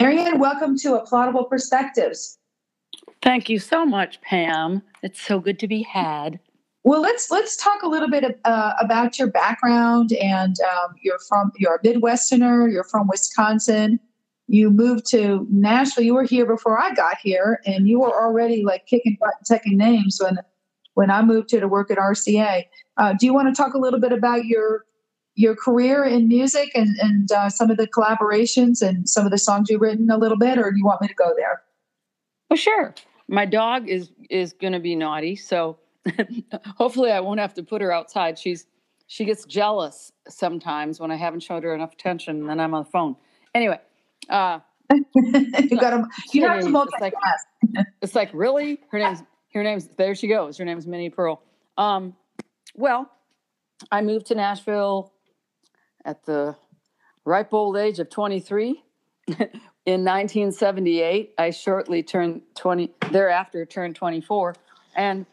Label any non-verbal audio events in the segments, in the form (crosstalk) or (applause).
Mary Ann, welcome to Applaudable Perspectives. Thank you so much, Pam. It's so good to be had. Well, let's let's talk a little bit uh, about your background. And um, you're from you're a Midwesterner. You're from Wisconsin. You moved to Nashville. You were here before I got here, and you were already like kicking butt and taking names when when I moved here to work at RCA. Uh, do you want to talk a little bit about your your career in music and and uh, some of the collaborations and some of the songs you've written a little bit, or do you want me to go there? Well, sure. My dog is is going to be naughty, so (laughs) hopefully I won't have to put her outside. She's she gets jealous sometimes when I haven't showed her enough attention, and then I'm on the phone. Anyway, uh, (laughs) you got to (laughs) you have to multitask. It's like, it's like really her name's her name's there she goes. Her name's Minnie Pearl. Um, well, I moved to Nashville at the ripe old age of 23 (laughs) in 1978. I shortly turned 20 thereafter turned 24 and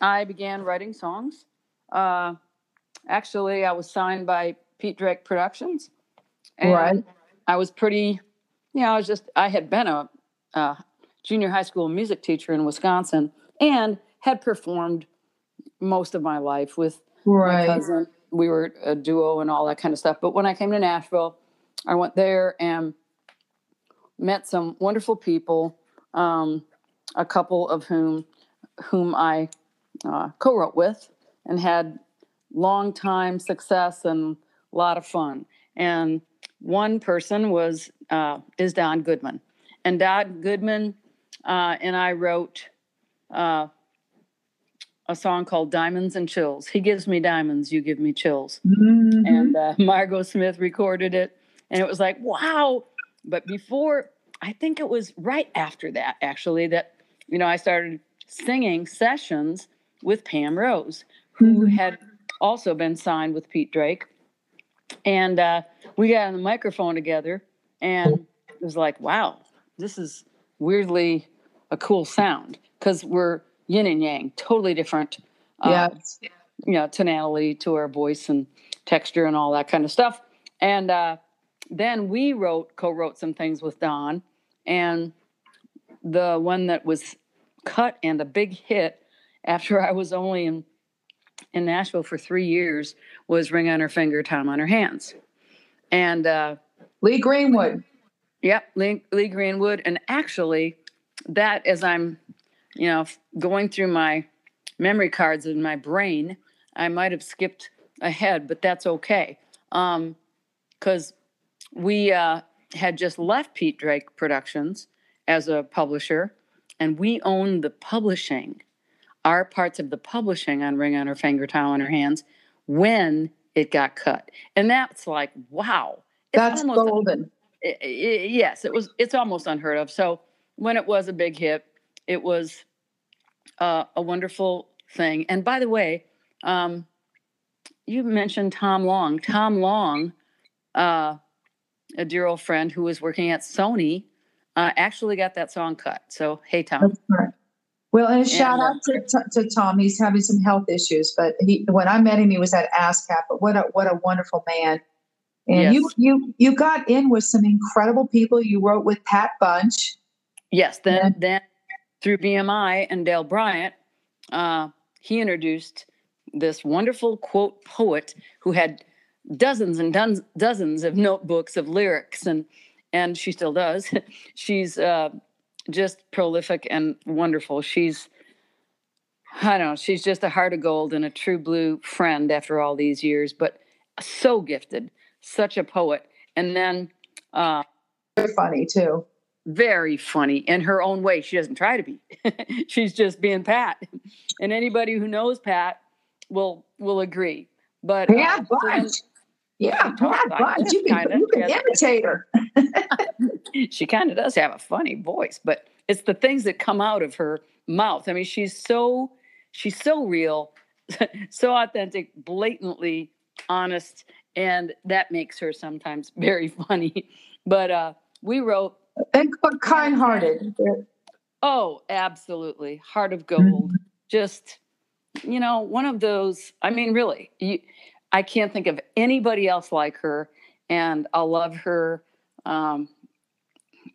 I began writing songs. Uh, actually, I was signed by Pete Drake Productions. And right. I was pretty, you know, I was just, I had been a, a junior high school music teacher in Wisconsin and had performed most of my life with right. my cousin. We were a duo and all that kind of stuff. But when I came to Nashville, I went there and met some wonderful people, um, a couple of whom whom I uh, co-wrote with and had long time success and a lot of fun. And one person was uh, is Don Goodman, and Don Goodman uh, and I wrote uh, a song called "Diamonds and Chills." He gives me diamonds, you give me chills. Mm-hmm. And uh, Margo Smith recorded it, and it was like wow. But before, I think it was right after that actually that you know I started singing sessions with Pam Rose, who mm-hmm. had also been signed with Pete Drake. And uh, we got on the microphone together, and it was like, wow, this is weirdly a cool sound because we're yin and yang, totally different. Uh, you know, tonality to our voice and texture and all that kind of stuff. And uh, then we wrote, co-wrote some things with Don, and the one that was cut and a big hit after I was only in in Nashville for three years was ring on her finger, time on her hands, and uh, Lee Greenwood. Yep, Lee, Lee Greenwood, and actually, that as I'm, you know, going through my memory cards in my brain, I might have skipped ahead, but that's okay, because um, we uh, had just left Pete Drake Productions as a publisher, and we owned the publishing our parts of the publishing on Ring on Her Finger, Time on Her Hands when it got cut. And that's like, wow. That's golden. it, it, yes, it was. It's almost unheard of. So when it was a big hit, it was uh, a wonderful thing. And by the way, um, you mentioned Tom Long. Tom Long, uh, a dear old friend who was working at Sony, uh, actually got that song cut. So hey, Tom. Well, and a shout out to, to, Tom. He's having some health issues, but he when I met him, he was at ASCAP. But what a what a wonderful man! And yes. you you you got in with some incredible people. You wrote with Pat Bunch. Yes, then and, then through BMI and Dale Bryant, uh, he introduced this wonderful quote poet who had dozens and dozens dozens of notebooks of lyrics and and she still does. (laughs) She's uh, just prolific and wonderful. She's I don't know, she's just a heart of gold and a true blue friend after all these years, but so gifted, such a poet. And then uh funny too. Very funny in her own way. She doesn't try to be. (laughs) she's just being Pat. And anybody who knows Pat will will agree. But yeah, uh, but, yeah, Pat Bunch. You can, you can imitate her. she kind of does have a funny voice, but it's the things that come out of her mouth. I mean, she's so she's so real, (laughs) so authentic, blatantly honest, and that makes her sometimes (laughs) very funny. But uh, we wrote and kind-hearted. Oh, absolutely, heart of gold. Mm-hmm. Just you know, one of those. I mean, really, you, I can't think of anybody else like her, and I'll love her um,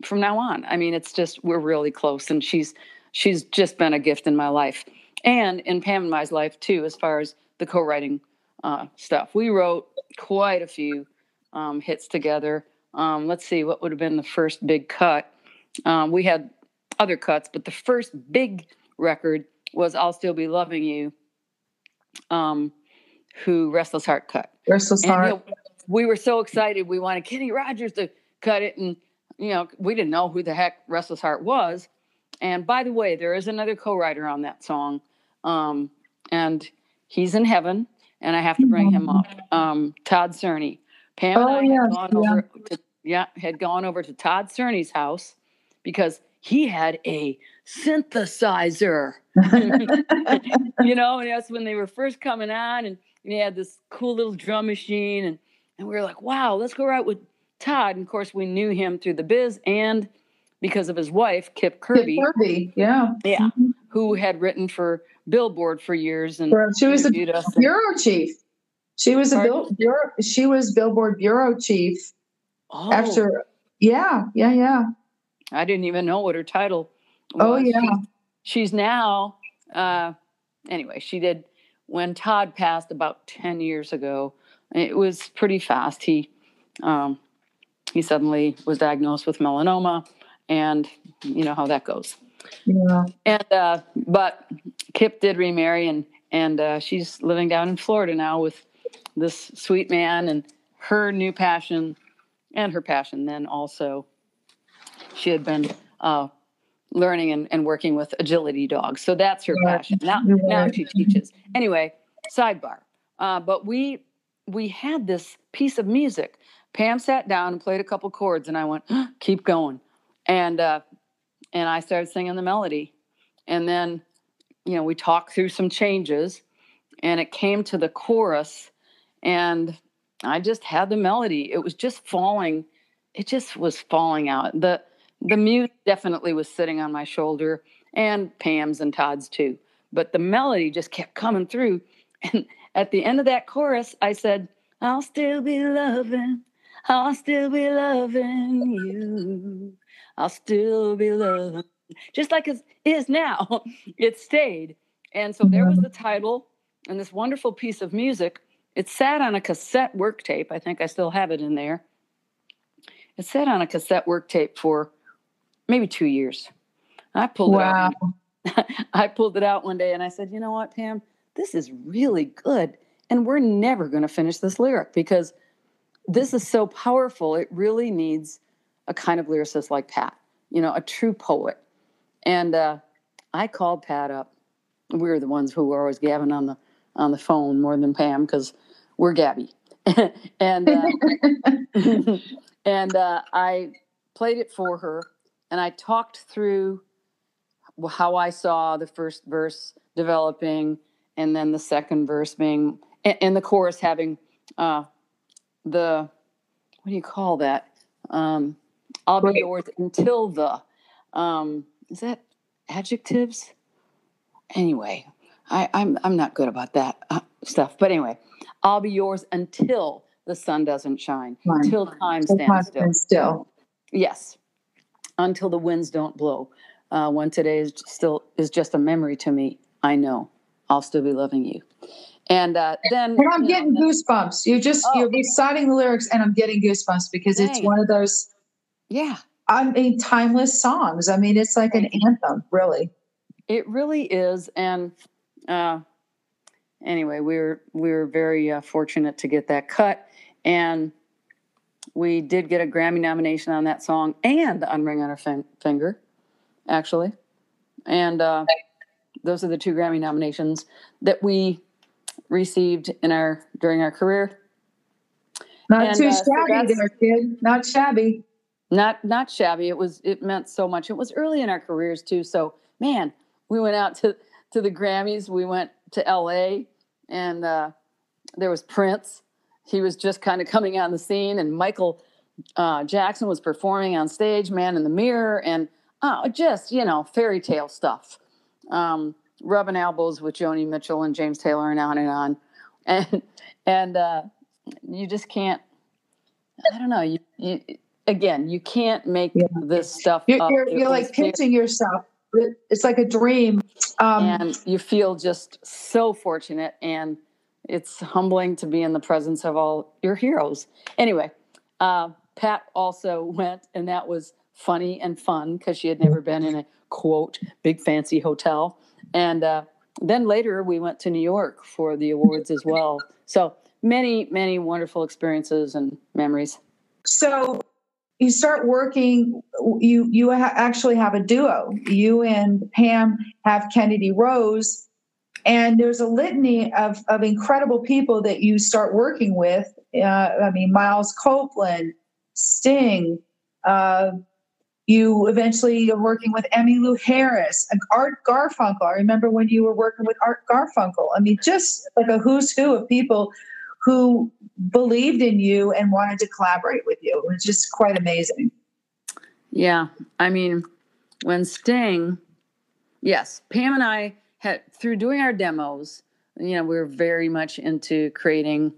from now on. I mean, it's just we're really close, and she's she's just been a gift in my life, and in Pam and my life too, as far as the co-writing uh, stuff. We wrote quite a few um, hits together. Um, let's see, what would have been the first big cut? Um, we had other cuts, but the first big record was "I'll Still Be Loving You," um, who Restless Heart cut. Restless and, Heart. You know, we were so excited. We wanted Kenny Rogers to cut it, and you know, we didn't know who the heck Restless Heart was. And by the way, there is another co-writer on that song, um, and he's in heaven, and I have to bring him up. Um, Todd Cerney. Pam oh, and I yeah, had gone yeah. over to, yeah, had gone over to Todd Cerney's house because he had a synthesizer. (laughs) you know, and that's when they were first coming on, and, and he had this cool little drum machine, and and we were like, wow, let's go out with Todd. And of course, we knew him through the biz and because of his wife, Kip Kirby. Kip Kirby, yeah. Yeah. Mm-hmm. Who had written for Billboard for years and she was a bureau chief. She was a bill, bureau, she was Billboard bureau chief oh. after yeah, yeah, yeah. I didn't even know what her title oh, was. Oh yeah. She, she's now uh anyway, she did when Todd passed about 10 years ago. It was pretty fast. He um he suddenly was diagnosed with melanoma and you know how that goes yeah and uh, but kip did remarry and and uh, she's living down in florida now with this sweet man and her new passion and her passion then also she had been uh, learning and, and, working with agility dogs. So that's her passion. Now now she teaches. Anyway sidebar. Uh, but we we had this piece of music. Pam sat down and played a couple chords, and I went, "Keep going," and uh, and I started singing the melody, and then, you know, we talked through some changes, and it came to the chorus, and I just had the melody. It was just falling. It just was falling out. the The mute definitely was sitting on my shoulder, and Pam's and Todd's too. But the melody just kept coming through, (laughs) and at the end of that chorus, I said, "I'll still be loving." I'll still be loving you. I'll still be loving, just like it is now. (laughs) It stayed. And so there was the title and this wonderful piece of music. It sat on a cassette work tape. I think I still have it in there. It sat on a cassette work tape for maybe two years. I pulled wow. it out. (laughs) I pulled it out one day and I said, you know what, Pam, this is really good. And we're never going to finish this lyric because – this is so powerful. It really needs a kind of lyricist like Pat, you know, a true poet. And uh, I called Pat up. We were the ones who were always gabbing on the on the phone more than Pam because we're Gabby. (laughs) and uh, (laughs) and uh, I played it for her, and I talked through how I saw the first verse developing, and then the second verse being, and, and the chorus having uh, the what do you call that? Um, I'll be yours until the um, is that adjectives? Anyway, I, I'm I'm not good about that uh, stuff. But anyway, I'll be yours until the sun doesn't shine, Fine. till time stands still. still. Yes, until the winds don't blow. Uh, when today is still is just a memory to me, I know I'll still be loving you. And uh, then and I'm getting know, goosebumps. You just oh, you're reciting the lyrics, and I'm getting goosebumps because dang. it's one of those. Yeah. I mean, timeless songs. I mean, it's like an anthem, really. It really is, and uh, anyway, we were we were very uh, fortunate to get that cut, and we did get a Grammy nomination on that song and on Ring on Her fin- Finger, actually, and uh, those are the two Grammy nominations that we received in our during our career. Not and, too uh, shabby, so there, kid. Not shabby. Not not shabby. It was. It meant so much. It was early in our careers too. So man, we went out to to the Grammys. We went to L.A. and uh, there was Prince. He was just kind of coming on the scene, and Michael uh, Jackson was performing on stage, Man in the Mirror, and uh, just you know fairy tale stuff. Um, rubbing elbows with Joni Mitchell and James Taylor and on and on, (laughs) and and uh, you just can't. I don't know. You, you again, you can't make yeah. this stuff you're, up. You're, you're like pinching yourself. It's like a dream. Um, and you feel just so fortunate and it's humbling to be in the presence of all your heroes. Anyway, uh, Pat also (laughs) went, and that was funny and fun because she had never been in a quote big fancy hotel. And uh, then later we went to New York for the awards as well. So many, many wonderful experiences and memories. So you start working. You you ha- actually have a duo. You and Pam have Kennedy Rose, and there's a litany of of incredible people that you start working with. Uh, I mean, Miles Copeland, Sting. Uh, you eventually are working with Emmylou Harris Art Garfunkel. I remember when you were working with Art Garfunkel. I mean, just like a who's who of people who believed in you and wanted to collaborate with you. It was just quite amazing. Yeah. I mean, when Sting, yes, Pam and I had, through doing our demos, you know, we were very much into creating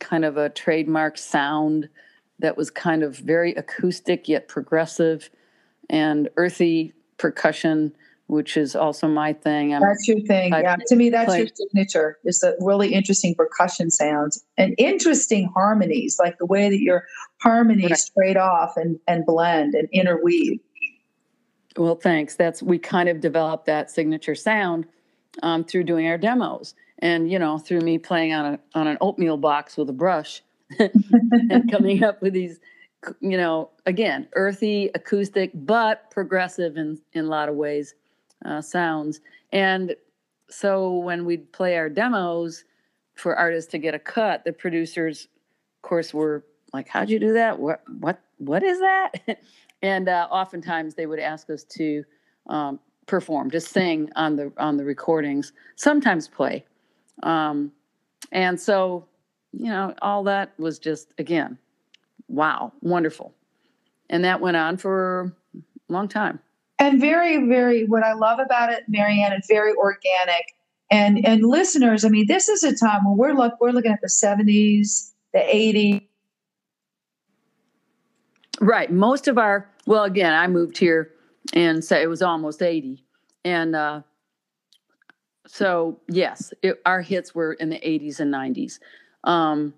kind of a trademark sound that was kind of very acoustic yet progressive and earthy percussion, which is also my thing. I'm, that's your thing. Yeah. To me, that's play. your signature. Is the really interesting percussion sounds and interesting harmonies, like the way that your harmonies right. trade off and, and blend and interweave. Well, thanks. That's we kind of developed that signature sound um, through doing our demos, and you know, through me playing on a on an oatmeal box with a brush, (laughs) and coming up with these you know, again, earthy, acoustic, but progressive in in a lot of ways, uh, sounds. And so when we'd play our demos for artists to get a cut, the producers, of course, were like, "How'd you do that? What what what is that?" (laughs) and uh, oftentimes they would ask us to um, perform, to sing on the on the recordings, sometimes play. Um, and so, you know, all that was just again wow, wonderful. And that went on for a long time. And very, very, what I love about it, Mary Ann, it's very organic. And and listeners, I mean, this is a time when we're look we're looking at the 70s, the 80s. Right. Most of our well, again, I moved here and so it was almost 80. And uh so yes, it, our hits were in the 80s and 90s. Um,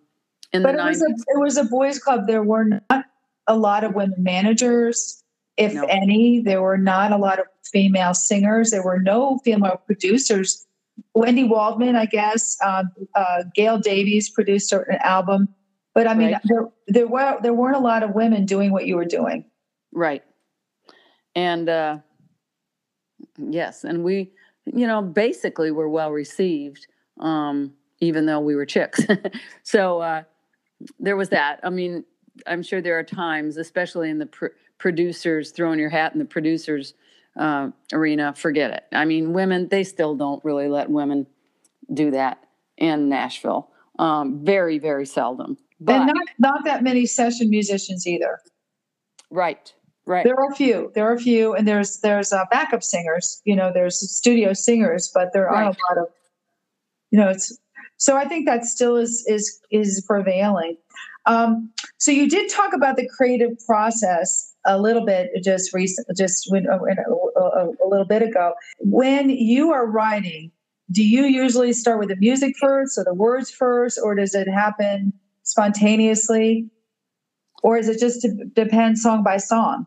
in but the it 90s. was a it was a boys club. There were not a lot of women managers, if no. any. There were not a lot of female singers. There were no female producers. Wendy Waldman, I guess, uh, uh, Gail Davies produced an album, but I mean, right. there there were there weren't a lot of women doing what you were doing. Right, and uh, yes, and we, you know, basically were well received, um, even though we were chicks. (laughs) so uh, there was that. I mean, I'm sure there are times, especially in the pr- producers throwing your hat in the producers uh, arena. Forget it. I mean, women they still don't really let women do that in Nashville. Um, very very seldom. But, and not not that many session musicians either. Right. Right. There are a few. There are a few, and there's there's uh, backup singers. You know, there's studio singers, but there aren't right. a lot of. You know, it's so I think that still is is is prevailing. Um, so you did talk about the creative process a little bit just recent, just when, uh, a, a, a little bit ago. When you are writing, do you usually start with the music first, or the words first, or does it happen spontaneously, or is it just to depend song by song?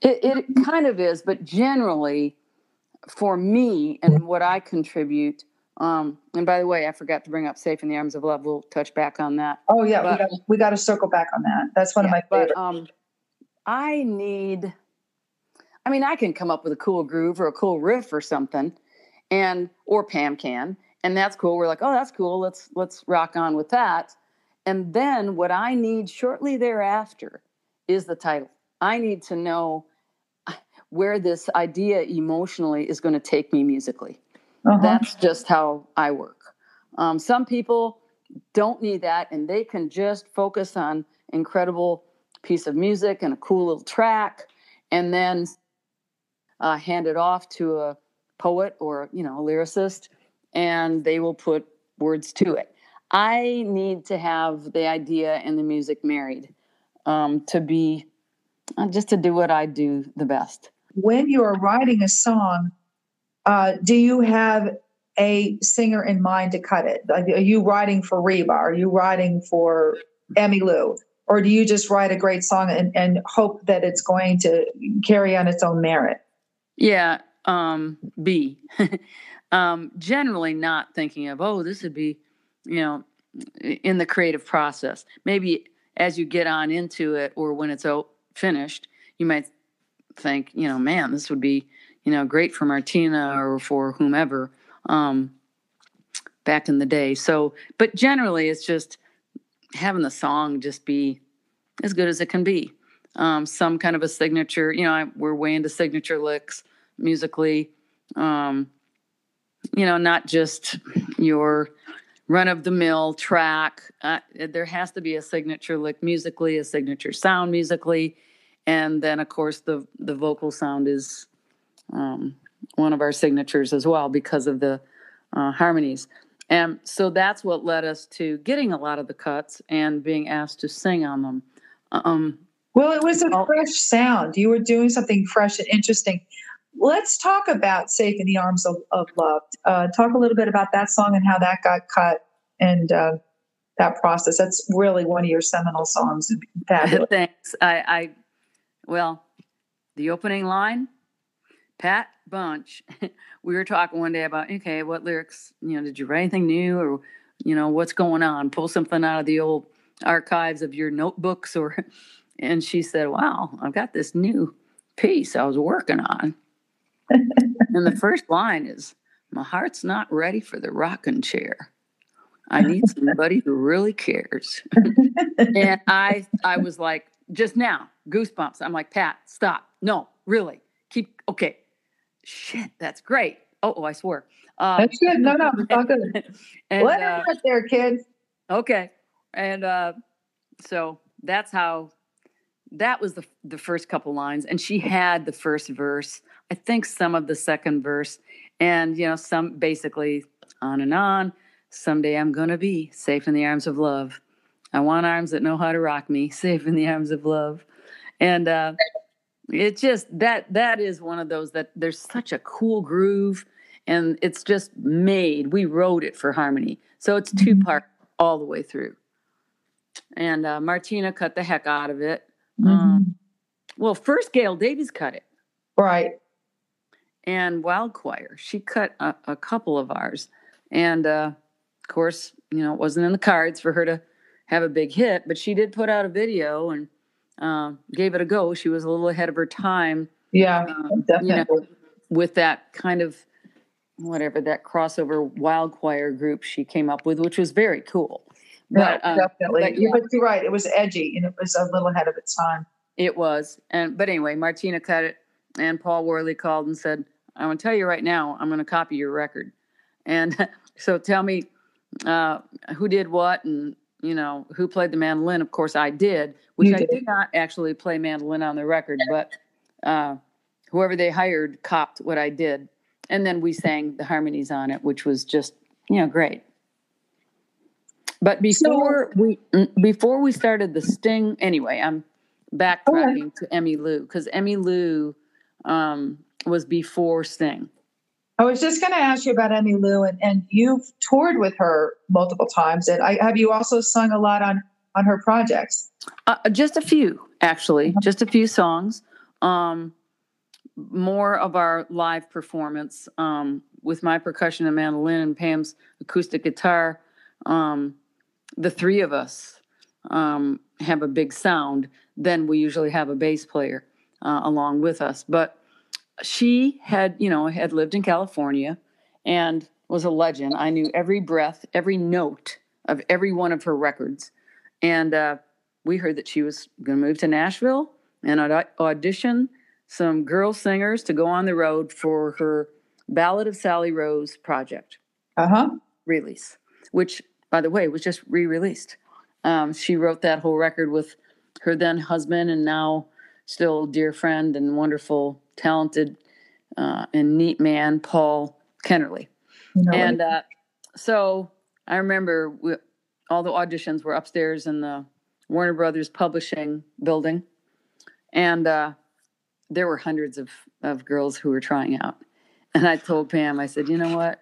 It, it kind of is, but generally, for me and what I contribute um, and by the way, I forgot to bring up "Safe in the Arms of Love." We'll touch back on that. Oh yeah, but, we got we got to circle back on that. That's one yeah, of my favorites. But, um, I need. I mean, I can come up with a cool groove or a cool riff or something, and or Pam can, and that's cool. We're like, oh, that's cool. Let's let's rock on with that. And then what I need shortly thereafter is the title. I need to know where this idea emotionally is going to take me musically. Uh-huh. That's just how I work. Um, some people don't need that and they can just focus on incredible piece of music and a cool little track and then uh, hand it off to a poet or you know a lyricist and they will put words to it i need to have the idea and the music married um, to be uh, just to do what I do the best. When you are writing a song, uh, do you have a singer in mind to cut it? Like, are you writing for Reba? Are you writing for Emmy Emmylou? Or do you just write a great song and, and hope that it's going to carry on its own merit? Yeah, um, B. (laughs) um, generally not thinking of, oh, this would be, you know, in the creative process. Maybe as you get on into it or when it's finished, you might think, you know, man, this would be, you know, great for Martina or for whomever um, back in the day. So, but generally, it's just having the song just be as good as it can be. Um, some kind of a signature, you know, I, we're way into signature licks musically. Um, you know, not just your run of the mill track. Uh, there has to be a signature lick musically, a signature sound musically, and then of course the the vocal sound is um, one of our signatures as well because of the uh, harmonies. And so that's what led us to getting a lot of the cuts and being asked to sing on them. Um, well, it was a fresh sound. You were doing something fresh and interesting. Let's talk about Safe in the Arms of, of Love. Uh, talk a little bit about that song and how that got cut and uh, that process. That's really one of your seminal songs. (laughs) Thanks. I, I, well, the opening line, Pat Bunch, (laughs) we were talking one day about, okay, what lyrics, you know, did you write anything new or, you know, what's going on? Pull something out of the old archives of your notebooks or, (laughs) and she said, wow, I've got this new piece I was working on and the first line is, My heart's not ready for the rocking chair. I need somebody who really cares. (laughs) and I I was like, just now, goosebumps. I'm like, Pat, stop. No, really. Keep okay. Shit, that's great. Oh, oh I swear. Um, that's good. No, no, it's good. (laughs) and, Let uh, there, kids. Okay. And uh, so that's how that was the the first couple lines and she had the first verse i think some of the second verse and you know some basically on and on someday i'm going to be safe in the arms of love i want arms that know how to rock me safe in the arms of love and uh it just that that is one of those that there's such a cool groove and it's just made we wrote it for harmony so it's two mm-hmm. part all the way through and uh, martina cut the heck out of it Mm-hmm. Um, well, first Gail Davies cut it. Right. And Wild Choir, she cut a, a couple of ours. And uh, of course, you know, it wasn't in the cards for her to have a big hit, but she did put out a video and uh, gave it a go. She was a little ahead of her time. Yeah, um, definitely. You know, with that kind of whatever that crossover wild choir group she came up with, which was very cool. But, um, definitely. But, yeah. but you're right. It was edgy and it was a little ahead of its time. It was. And but anyway, Martina cut it and Paul Worley called and said, I want to tell you right now, I'm going to copy your record. And (laughs) so tell me uh, who did what and you know who played the mandolin. Of course, I did, which you I did. did not actually play mandolin on the record, but uh, whoever they hired copped what I did, and then we sang the harmonies on it, which was just you know great. But before so, we mm, before we started the sting, anyway, I'm backtracking okay. to Emmylou because Emmylou um, was before Sting. I was just going to ask you about Emmylou, and, and you've toured with her multiple times. And I, have you also sung a lot on on her projects? Uh, just a few, actually, uh-huh. just a few songs. Um, more of our live performance um, with my percussion and mandolin and Pam's acoustic guitar. Um, the three of us um, have a big sound, then we usually have a bass player uh, along with us. But she had, you know, had lived in California and was a legend. I knew every breath, every note of every one of her records. And uh, we heard that she was going to move to Nashville and audition some girl singers to go on the road for her Ballad of Sally Rose project uh-huh. release, which by the way, was just re released. Um, she wrote that whole record with her then husband and now still dear friend and wonderful, talented, uh, and neat man, Paul Kennerley. And uh, so I remember we, all the auditions were upstairs in the Warner Brothers publishing building. And uh, there were hundreds of, of girls who were trying out. And I told Pam, I said, you know what?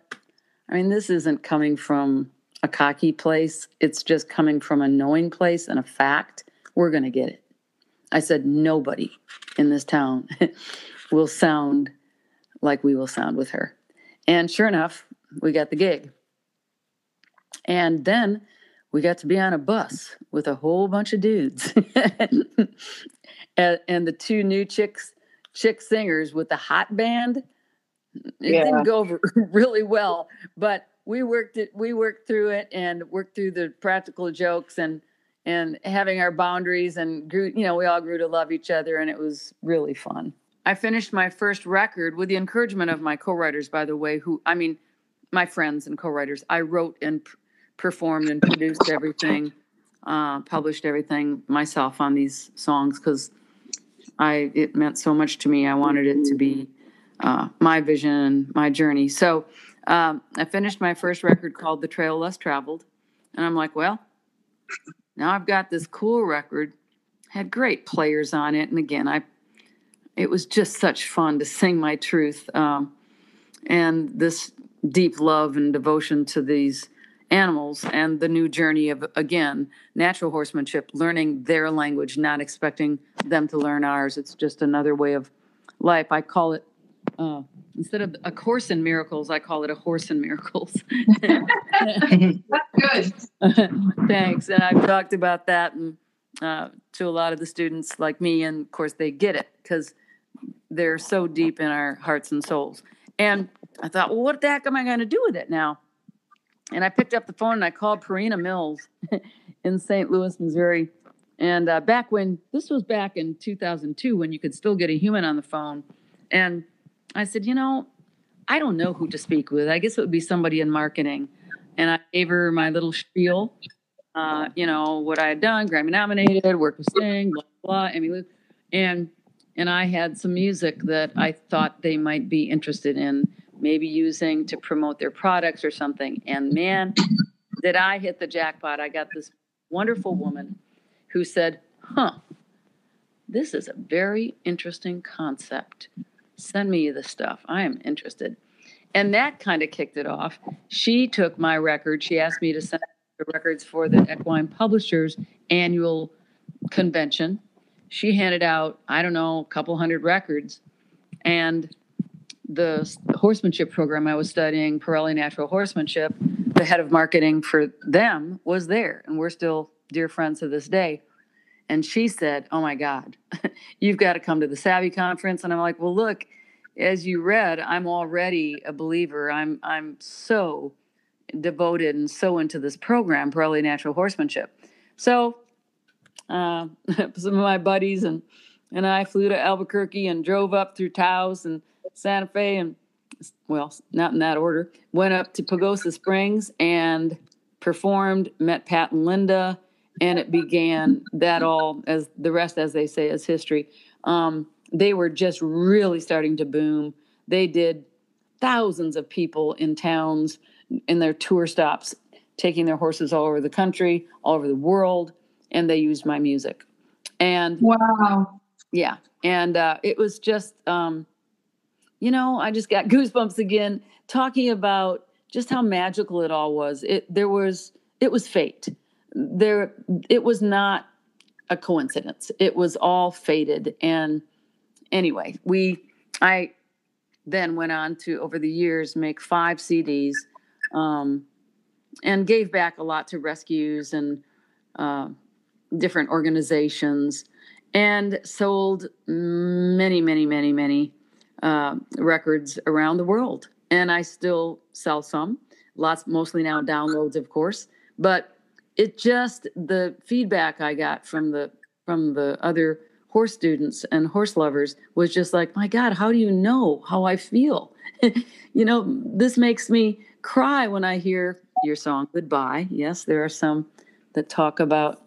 I mean, this isn't coming from a cocky place. It's just coming from a knowing place and a fact. We're going to get it. I said, nobody in this town (laughs) will sound like we will sound with her. And sure enough, we got the gig. And then we got to be on a bus with a whole bunch of dudes (laughs) and, and, the two new chicks chick singers with the hot band it yeah. didn't go over (laughs) really well but we worked it we worked through it and worked through the practical jokes and and having our boundaries and grew you know we all grew to love each other and it was really fun i finished my first record with the encouragement of my co-writers by the way who i mean my friends and co-writers i wrote and performed and produced everything, uh, published everything myself on these songs because I it meant so much to me. I wanted it to be uh, my vision, my journey. So um, I finished my first record called "The Trail Less Traveled," and I'm like, well, now I've got this cool record. Had great players on it, and again, I it was just such fun to sing my truth um, and this deep love and devotion to these animals and the new journey of again natural horsemanship learning their language not expecting them to learn ours it's just another way of life i call it uh, instead of a course in miracles i call it a horse in miracles that's good (laughs) thanks and i've talked about that and uh, to a lot of the students like me and of course they get it because they're so deep in our hearts and souls and i thought well what the heck am i going to do with it now and I picked up the phone and I called Purina Mills (laughs) in St. Louis, Missouri. And uh, back when this was back in 2002, when you could still get a human on the phone. And I said, you know, I don't know who to speak with. I guess it would be somebody in marketing. And I gave her my little spiel, uh, you know, what I had done, Grammy nominated, worked with Sting, blah, blah, Emmy And, and I had some music that I thought they might be interested in maybe using to promote their products or something. And man, did I hit the jackpot. I got this wonderful woman who said, Huh, this is a very interesting concept. Send me the stuff. I am interested. And that kind of kicked it off. She took my record. She asked me to send the records for the Equine Publishers annual convention. She handed out, I don't know, a couple hundred records. And the horsemanship program I was studying, Parelli Natural Horsemanship, the head of marketing for them was there, and we're still dear friends to this day. And she said, "Oh my God, (laughs) you've got to come to the Savvy conference." And I'm like, "Well, look, as you read, I'm already a believer. I'm I'm so devoted and so into this program, Parelli Natural Horsemanship." So, uh, (laughs) some of my buddies and and I flew to Albuquerque and drove up through Taos and Santa Fe and well, not in that order. Went up to Pagosa Springs and performed, met Pat and Linda, and it began that all as the rest, as they say, is history. Um, they were just really starting to boom. They did thousands of people in towns in their tour stops, taking their horses all over the country, all over the world, and they used my music. And wow, yeah, and uh, it was just um, you know, I just got (laughs) goosebumps again talking about just how magical it all was. It there was it was fate. There it was not a coincidence. It was all fated. And anyway, we I then went on to over the years make five CDs um, and gave back a lot to rescues and uh, different organizations and sold many, many, many, many uh, records around the world, and I still sell some. Lots, mostly now downloads, of course. But it just the feedback I got from the from the other horse students and horse lovers was just like, my God, how do you know how I feel? (laughs) you know, this makes me cry when I hear your song "Goodbye." Yes, there are some that talk about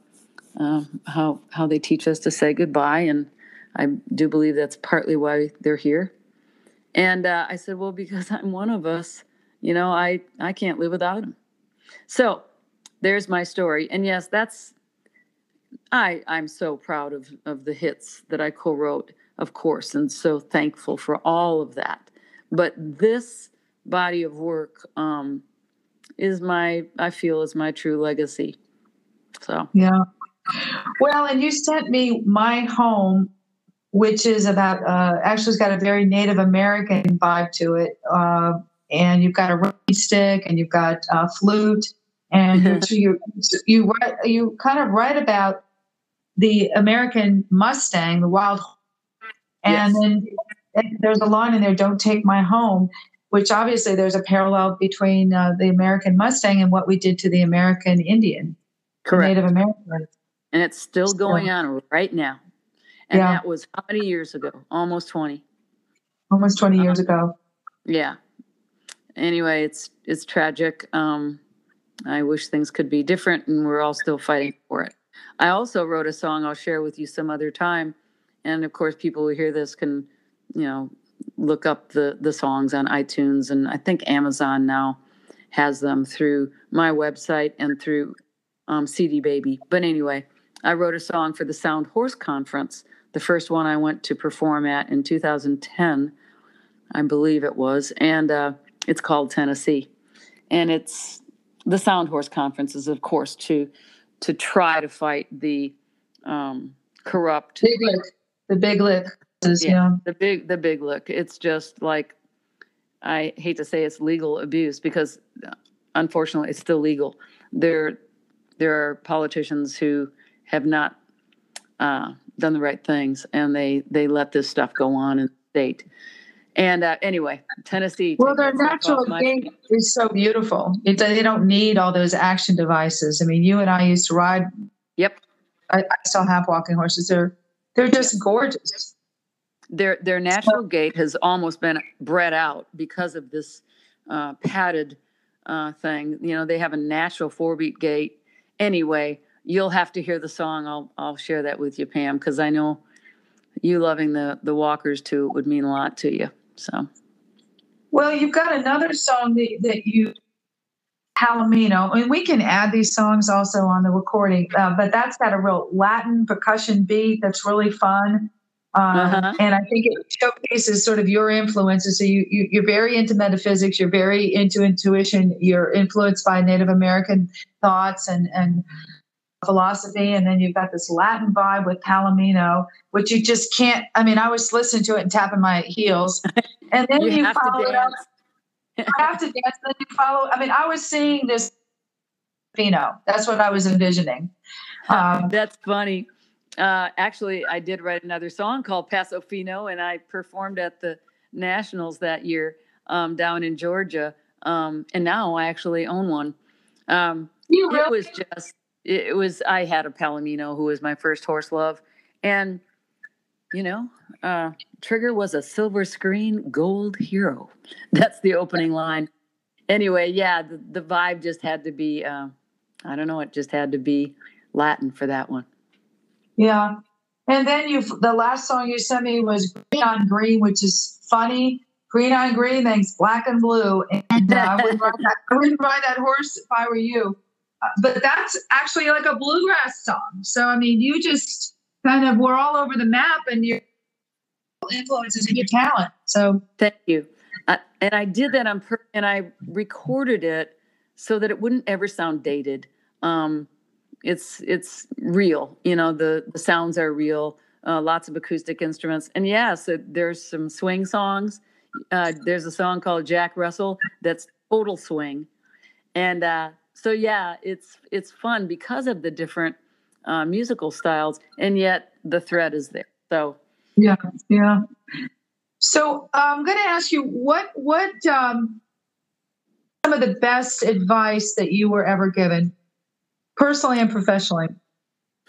uh, how how they teach us to say goodbye, and I do believe that's partly why they're here. And uh, I said, well, because I'm one of us, you know, I, I can't live without him. So there's my story. And yes, that's I I'm so proud of of the hits that I co-wrote, of course, and so thankful for all of that. But this body of work um, is my I feel is my true legacy. So yeah. Well, and you sent me my home, which is about uh, actually it's got a very Native American vibe to it. Uh, and you've got a stick and you've got a flute and you (laughs) you write, you kind of write about the American Mustang, the wild, and yes. then there's a line in there, "Don't take my home," which obviously there's a parallel between uh, the American Mustang and what we did to the American Indian, Correct. Native American, and it's still going on right now. And yeah. that was how many years ago? Almost twenty. Almost twenty years uh-huh. ago. Yeah. Anyway, it's it's tragic. Um, I wish things could be different, and we're all still fighting for it. I also wrote a song I'll share with you some other time, and of course, people who hear this can, you know, look up the the songs on iTunes, and I think Amazon now has them through my website and through um, CD Baby. But anyway, I wrote a song for the Sound Horse Conference, the first one I went to perform at in 2010, I believe it was, and uh, it's called Tennessee, and it's the Sound Horse Conference is, of course, to to try to fight the um, corrupt big lick, the big lick. Yeah, yeah, the big the big look. It's just like I hate to say it's legal abuse because unfortunately it's still legal. There there are politicians who have not uh, done the right things and they they let this stuff go on in the state. And uh, anyway, Tennessee. Well, their natural gait is so beautiful. It, they don't need all those action devices. I mean, you and I used to ride. Yep. I, I still have walking horses. They're they're just gorgeous. Their their natural so, gait has almost been bred out because of this uh, padded uh, thing. You know, they have a natural four beat gait. Anyway, you'll have to hear the song. I'll I'll share that with you, Pam, because I know you loving the the walkers too would mean a lot to you. So, well, you've got another song that, that you, Palomino, mean, we can add these songs also on the recording, uh, but that's got a real Latin percussion beat that's really fun. Um, uh-huh. And I think it showcases sort of your influences. So you, you you're very into metaphysics. You're very into intuition. You're influenced by Native American thoughts and and philosophy, and then you've got this Latin vibe with Palomino, which you just can't. I mean, I was listening to it and tapping my heels, (laughs) and then you, you follow it up. I have to dance. Then you follow. I mean, I was seeing this. Pino. That's what I was envisioning. Um, (laughs) That's funny. Uh, actually, I did write another song called Paso Fino, and I performed at the Nationals that year um, down in Georgia. Um, and now I actually own one. Um, really? It was just it was I had a Palomino who was my first horse love, and you know, uh, Trigger was a silver screen gold hero. (laughs) That's the opening line. Anyway, yeah, the, the vibe just had to be. Uh, I don't know, it just had to be Latin for that one. Yeah, and then you the last song you sent me was Green on Green, which is funny. Green on green, thanks black and blue. And uh, I, would ride that, I would ride that horse if I were you but that's actually like a bluegrass song. So I mean, you just kind of were all over the map, and your influences and your talent. So thank you. Uh, and I did that on purpose, and I recorded it so that it wouldn't ever sound dated. Um, it's it's real, you know. The the sounds are real. Uh, lots of acoustic instruments, and yes, yeah, so there's some swing songs. Uh, there's a song called Jack Russell that's total swing, and uh, so yeah, it's it's fun because of the different uh, musical styles, and yet the thread is there. So yeah, yeah. So uh, I'm going to ask you what what um, some of the best advice that you were ever given, personally and professionally.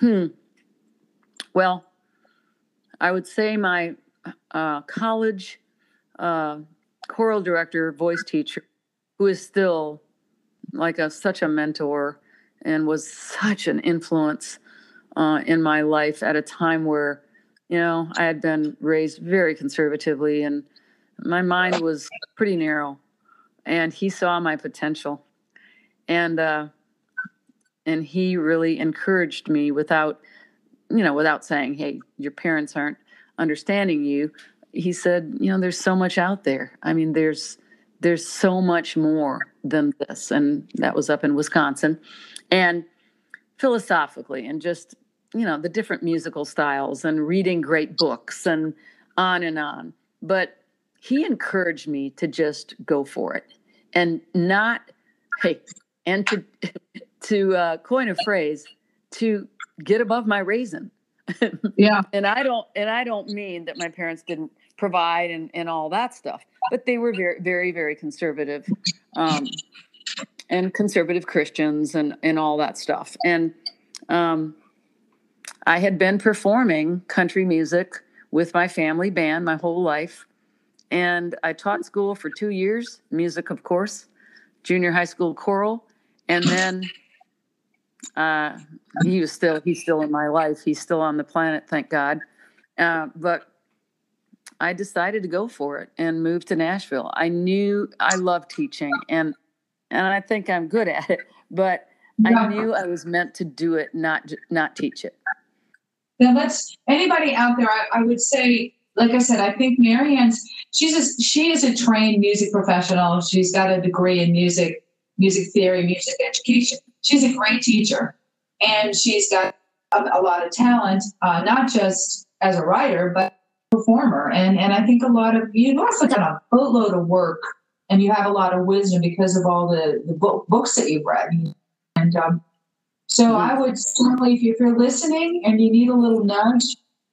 Hmm. Well, I would say my uh, college uh, choral director, voice teacher, who is still like a such a mentor and was such an influence uh, in my life at a time where you know I had been raised very conservatively and my mind was pretty narrow and he saw my potential and uh, and he really encouraged me without you know, without saying, hey, your parents aren't understanding you, he said, you know, there's so much out there. I mean, there's there's so much more than this. And that was up in Wisconsin. And philosophically and just, you know, the different musical styles and reading great books and on and on. But he encouraged me to just go for it and not, hey, and to (laughs) to uh, coin a phrase, to get above my raisin. (laughs) yeah. and I don't and I don't mean that my parents didn't provide and, and all that stuff. But they were very, very, very conservative um, and conservative Christians and, and all that stuff. And um, I had been performing country music with my family band my whole life. And I taught school for two years, music, of course, junior high school choral. And then uh, he was still, he's still in my life. He's still on the planet, thank God. Uh, but I decided to go for it and move to Nashville. I knew I love teaching and and I think I'm good at it, but I knew I was meant to do it, not not teach it. Now let's anybody out there. I, I would say, like I said, I think Mary Ann's she's a, she is a trained music professional. She's got a degree in music, music theory, music education. She's a great teacher, and she's got a, a lot of talent, uh, not just as a writer, but performer. And and I think a lot of you've also got a boatload of work and you have a lot of wisdom because of all the, the book, books that you've read. And um, so mm-hmm. I would certainly, if you're listening and you need a little nudge,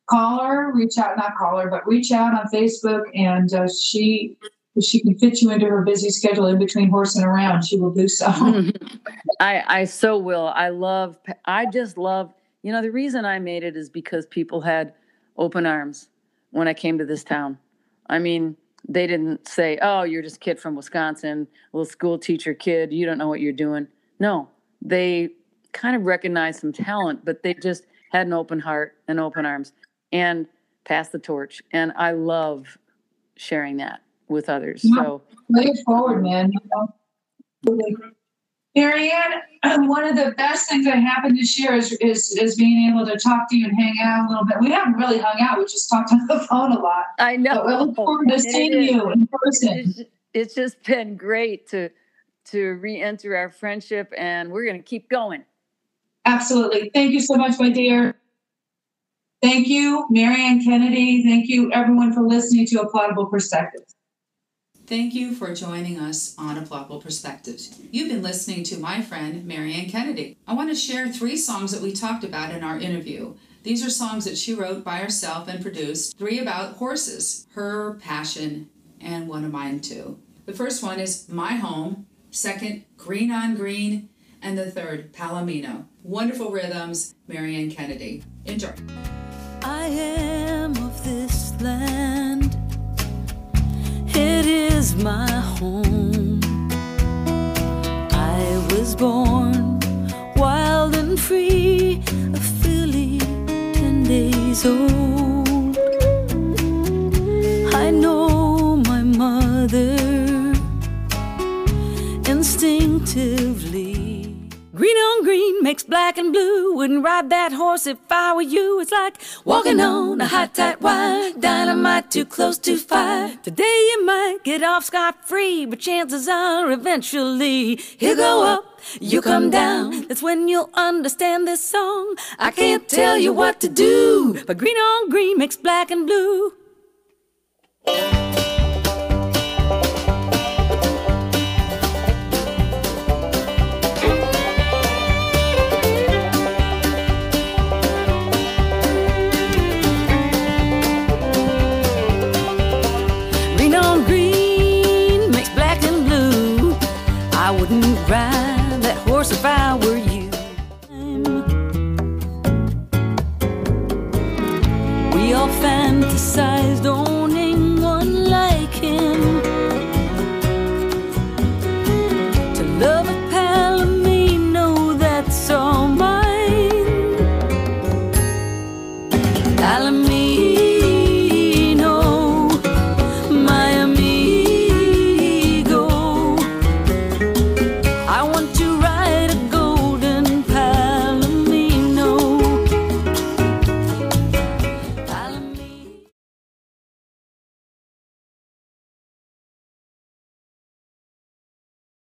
call her, reach out, not call her, but reach out on Facebook and uh, she she can fit you into her busy schedule in between horse and around, she will do so. (laughs) I, I so will. I love, I just love, you know, the reason I made it is because people had open arms when I came to this town. I mean, they didn't say, "Oh, you're just a kid from Wisconsin, little school teacher kid. You don't know what you're doing." No, they kind of recognized some talent, but they just had an open heart and open arms and passed the torch. And I love sharing that with others. Yeah, so it forward, man. Mary Ann, um, one of the best things that happened this year is, is is being able to talk to you and hang out a little bit. We haven't really hung out; we just talked (laughs) on the phone a lot. I know. But we look forward to seeing you in person. It's, it's just been great to to re-enter our friendship, and we're going to keep going. Absolutely. Thank you so much, my dear. Thank you, Mary Ann Kennedy. Thank you, everyone, for listening to Applaudable Perspectives. Thank you for joining us on Applaudable Perspectives. You've been listening to my friend Mary Ann Kennedy. I want to share three songs that we talked about in our interview. These are songs that she wrote by herself and produced, three about horses, her passion, and one of mine too. The first one is My Home, second, Green on Green, and the third, Palomino. Wonderful rhythms, Mary Ann Kennedy. Enjoy. I am of this land it is my home. I was born wild and free, a filly ten days old. I know my mother instinctively. Green on green makes black and blue. Wouldn't ride that horse if I were you. It's like walking on a hot, tight wire. Dynamite too close to fire. Today you might get off scot free, but chances are eventually he'll go up. You come down, that's when you'll understand this song. I can't tell you what to do, but green on green makes black and blue.